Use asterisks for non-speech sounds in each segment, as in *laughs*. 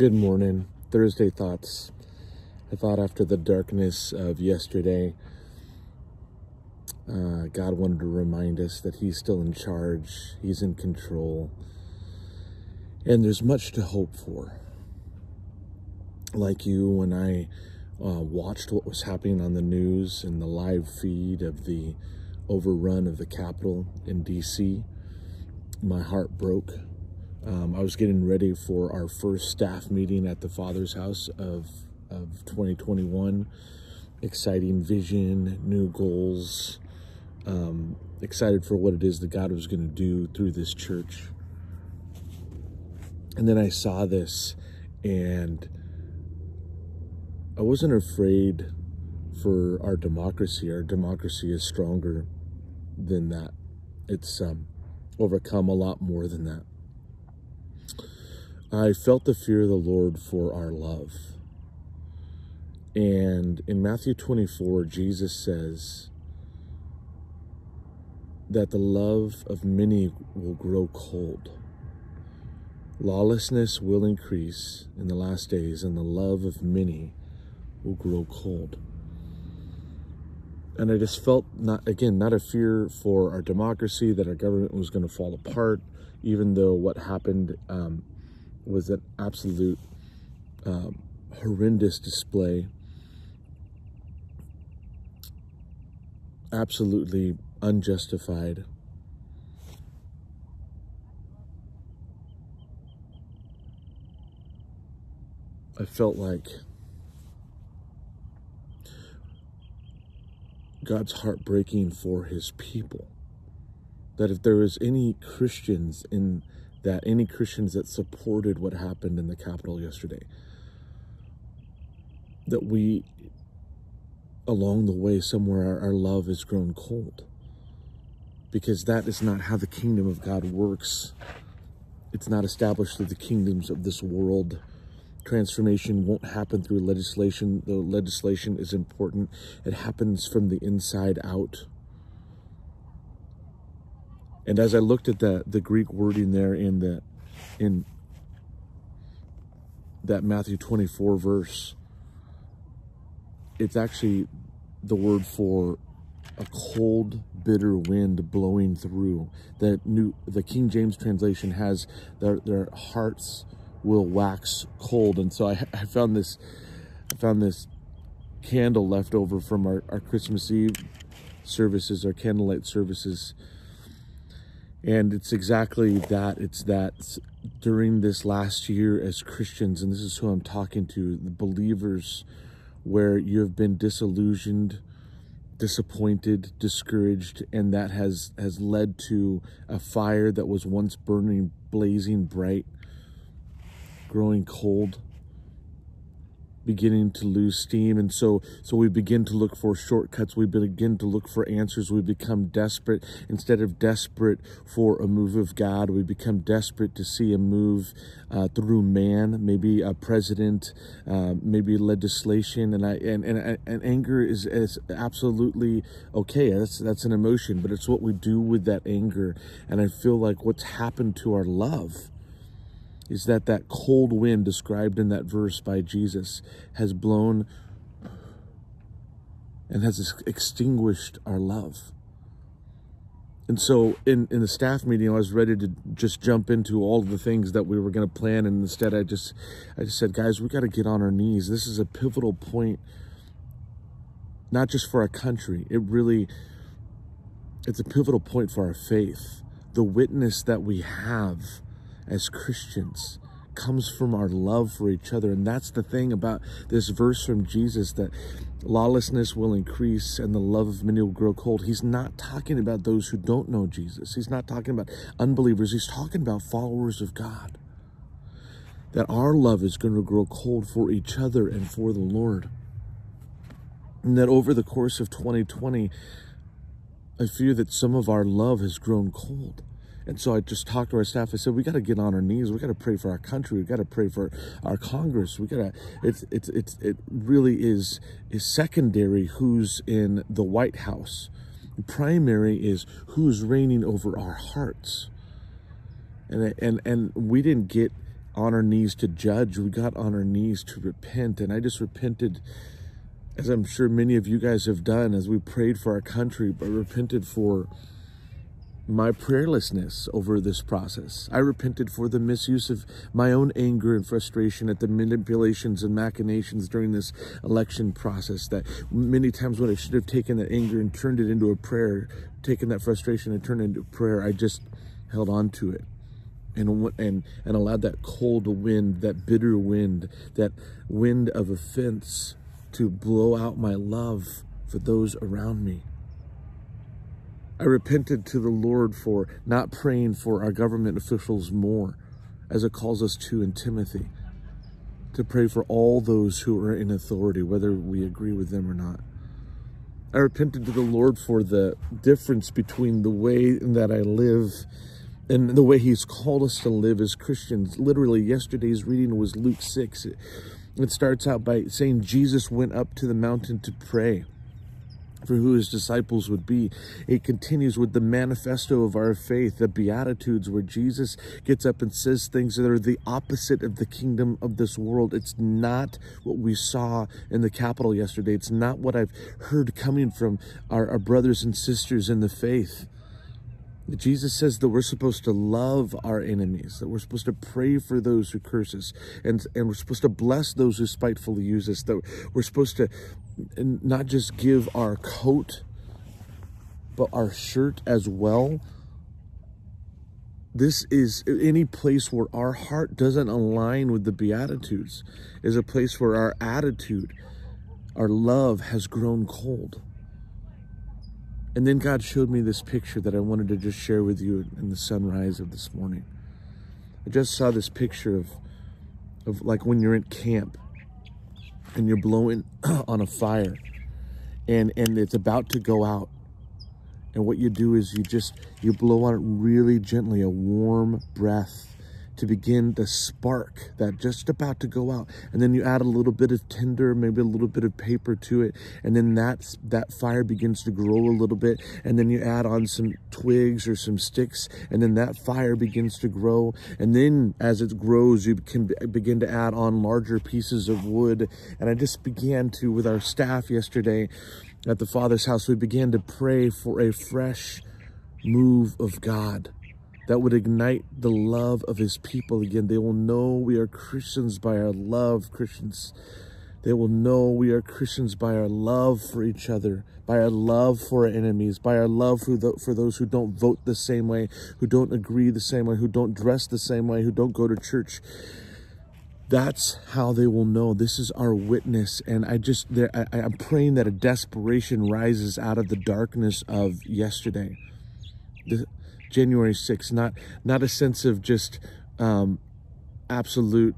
Good morning. Thursday thoughts. I thought after the darkness of yesterday, uh, God wanted to remind us that He's still in charge, He's in control, and there's much to hope for. Like you, when I uh, watched what was happening on the news and the live feed of the overrun of the Capitol in DC, my heart broke um, I was getting ready for our first staff meeting at the Father's House of, of 2021. Exciting vision, new goals, um, excited for what it is that God was going to do through this church. And then I saw this and I wasn't afraid for our democracy. Our democracy is stronger than that. It's um, overcome a lot more than that. I felt the fear of the Lord for our love. And in Matthew 24, Jesus says that the love of many will grow cold. Lawlessness will increase in the last days, and the love of many will grow cold. And I just felt not again not a fear for our democracy that our government was going to fall apart, even though what happened um, was an absolute um, horrendous display. Absolutely unjustified. I felt like God's heartbreaking for his people. That if there was any Christians in that any Christians that supported what happened in the Capitol yesterday, that we, along the way, somewhere our, our love has grown cold. Because that is not how the kingdom of God works. It's not established through the kingdoms of this world. Transformation won't happen through legislation. The legislation is important. It happens from the inside out. And as I looked at the, the Greek wording there in the in that Matthew 24 verse, it's actually the word for a cold, bitter wind blowing through. The new the King James translation has their their hearts will wax cold. And so I, *laughs* I found this I found this candle left over from our, our Christmas Eve services, our candlelight services and it's exactly that. It's that during this last year as Christians, and this is who I'm talking to, the believers, where you have been disillusioned, disappointed, discouraged, and that has, has led to a fire that was once burning, blazing bright, growing cold beginning to lose steam. And so so we begin to look for shortcuts. We begin to look for answers. We become desperate. Instead of desperate for a move of god we become desperate to see a move uh, through man maybe a president uh, maybe legislation. And i and, and and anger is is absolutely okay. That's that's an emotion but it's what we do with that anger. And i feel like what's happened to our love is that that cold wind described in that verse by Jesus has blown and has extinguished our love. And so in, in the staff meeting, I was ready to just jump into all the things that we were going to plan. And instead, I just, I just said, guys, we got to get on our knees. This is a pivotal point, not just for our country. It really, it's a pivotal point for our faith. The witness that we have as Christians comes from our love for each other. And that's the thing about this verse from Jesus that lawlessness will increase and the love of many will grow cold. He's not talking about those who don't know Jesus. He's not talking about unbelievers. He's talking about followers of God. That our love is going to grow cold for each other and for the Lord. And that over the course of 2020, I fear that some of our love has grown cold. And so I just talked to our staff. I said, we got to get on our knees. We got to pray for our country. We got to pray for our Congress. We got to, it's, it's, it's, it really is, is secondary who's in the White House. Primary is who's reigning over our hearts. And, and, and we didn't get on our knees to judge. We got on our knees to repent. And I just repented, as I'm sure many of you guys have done, as we prayed for our country, but repented for my prayerlessness over this process. I repented for the misuse of my own anger and frustration at the manipulations and machinations during this election process. That many times when I should have taken that anger and turned it into a prayer, taken that frustration and turned it into prayer, I just held on to it and and and allowed that cold wind, that bitter wind, that wind of offense to blow out my love for those around me. I repented to the Lord for not praying for our government officials more, as it calls us to in Timothy, to pray for all those who are in authority, whether we agree with them or not. I repented to the Lord for the difference between the way that I live and the way he's called us to live as Christians. Literally, yesterday's reading was Luke 6. It starts out by saying Jesus went up to the mountain to pray for who his disciples would be. It continues with the manifesto of our faith, the Beatitudes, where Jesus gets up and says things that are the opposite of the kingdom of this world. It's not what we saw in the Capitol yesterday. It's not what I've heard coming from our, our brothers and sisters in the faith. Jesus says that we're supposed to love our enemies, that we're supposed to pray for those who curse us, and, and we're supposed to bless those who spitefully use us, that we're supposed to not just give our coat, but our shirt as well. This is any place where our heart doesn't align with the Beatitudes, is a place where our attitude, our love has grown cold. And then God showed me this picture that I wanted to just share with you in the sunrise of this morning. I just saw this picture of, of like when you're in camp and you're blowing *clears throat* on a fire and, and it's about to go out. And what you do is you just, you blow on it really gently, a warm breath to begin the spark that just about to go out. And then you add a little bit of tinder, maybe a little bit of paper to it. And then that's, that fire begins to grow a little bit. And then you add on some twigs or some sticks. And then that fire begins to grow. And then as it grows, you can begin to add on larger pieces of wood. And I just began to, with our staff yesterday at the Father's house, we began to pray for a fresh move of God that would ignite the love of his people again. They will know we are Christians by our love, Christians. They will know we are Christians by our love for each other, by our love for our enemies, by our love for, the, for those who don't vote the same way, who don't agree the same way, who don't dress the same way, who don't go to church. That's how they will know. This is our witness. And I just, I, I'm praying that a desperation rises out of the darkness of yesterday. January 6th, not not a sense of just um, absolute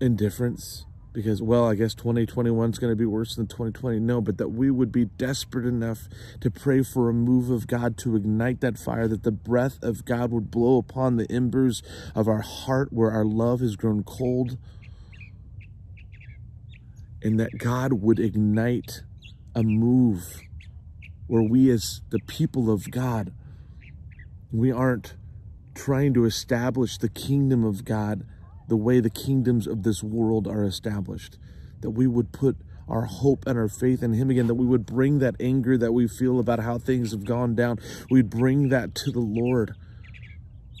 indifference because, well, I guess 2021 is going to be worse than 2020. No, but that we would be desperate enough to pray for a move of God to ignite that fire, that the breath of God would blow upon the embers of our heart where our love has grown cold, and that God would ignite a move where we, as the people of God, we aren't trying to establish the kingdom of God the way the kingdoms of this world are established. That we would put our hope and our faith in Him again, that we would bring that anger that we feel about how things have gone down, we'd bring that to the Lord.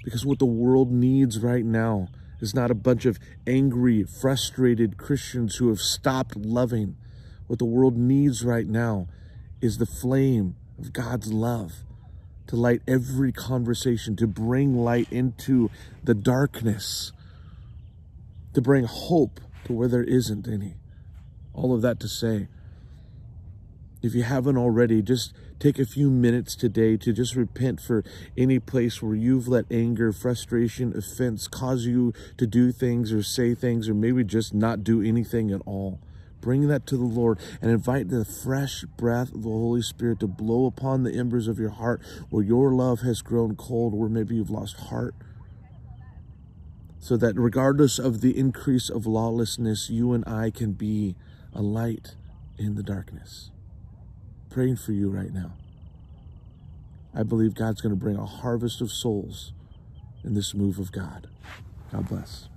Because what the world needs right now is not a bunch of angry, frustrated Christians who have stopped loving. What the world needs right now is the flame of God's love to light every conversation, to bring light into the darkness, to bring hope to where there isn't any. All of that to say, if you haven't already, just take a few minutes today to just repent for any place where you've let anger, frustration, offense cause you to do things or say things or maybe just not do anything at all. Bring that to the Lord and invite the fresh breath of the Holy Spirit to blow upon the embers of your heart where your love has grown cold, where maybe you've lost heart. So that regardless of the increase of lawlessness, you and I can be a light in the darkness. Praying for you right now. I believe God's going to bring a harvest of souls in this move of God. God bless.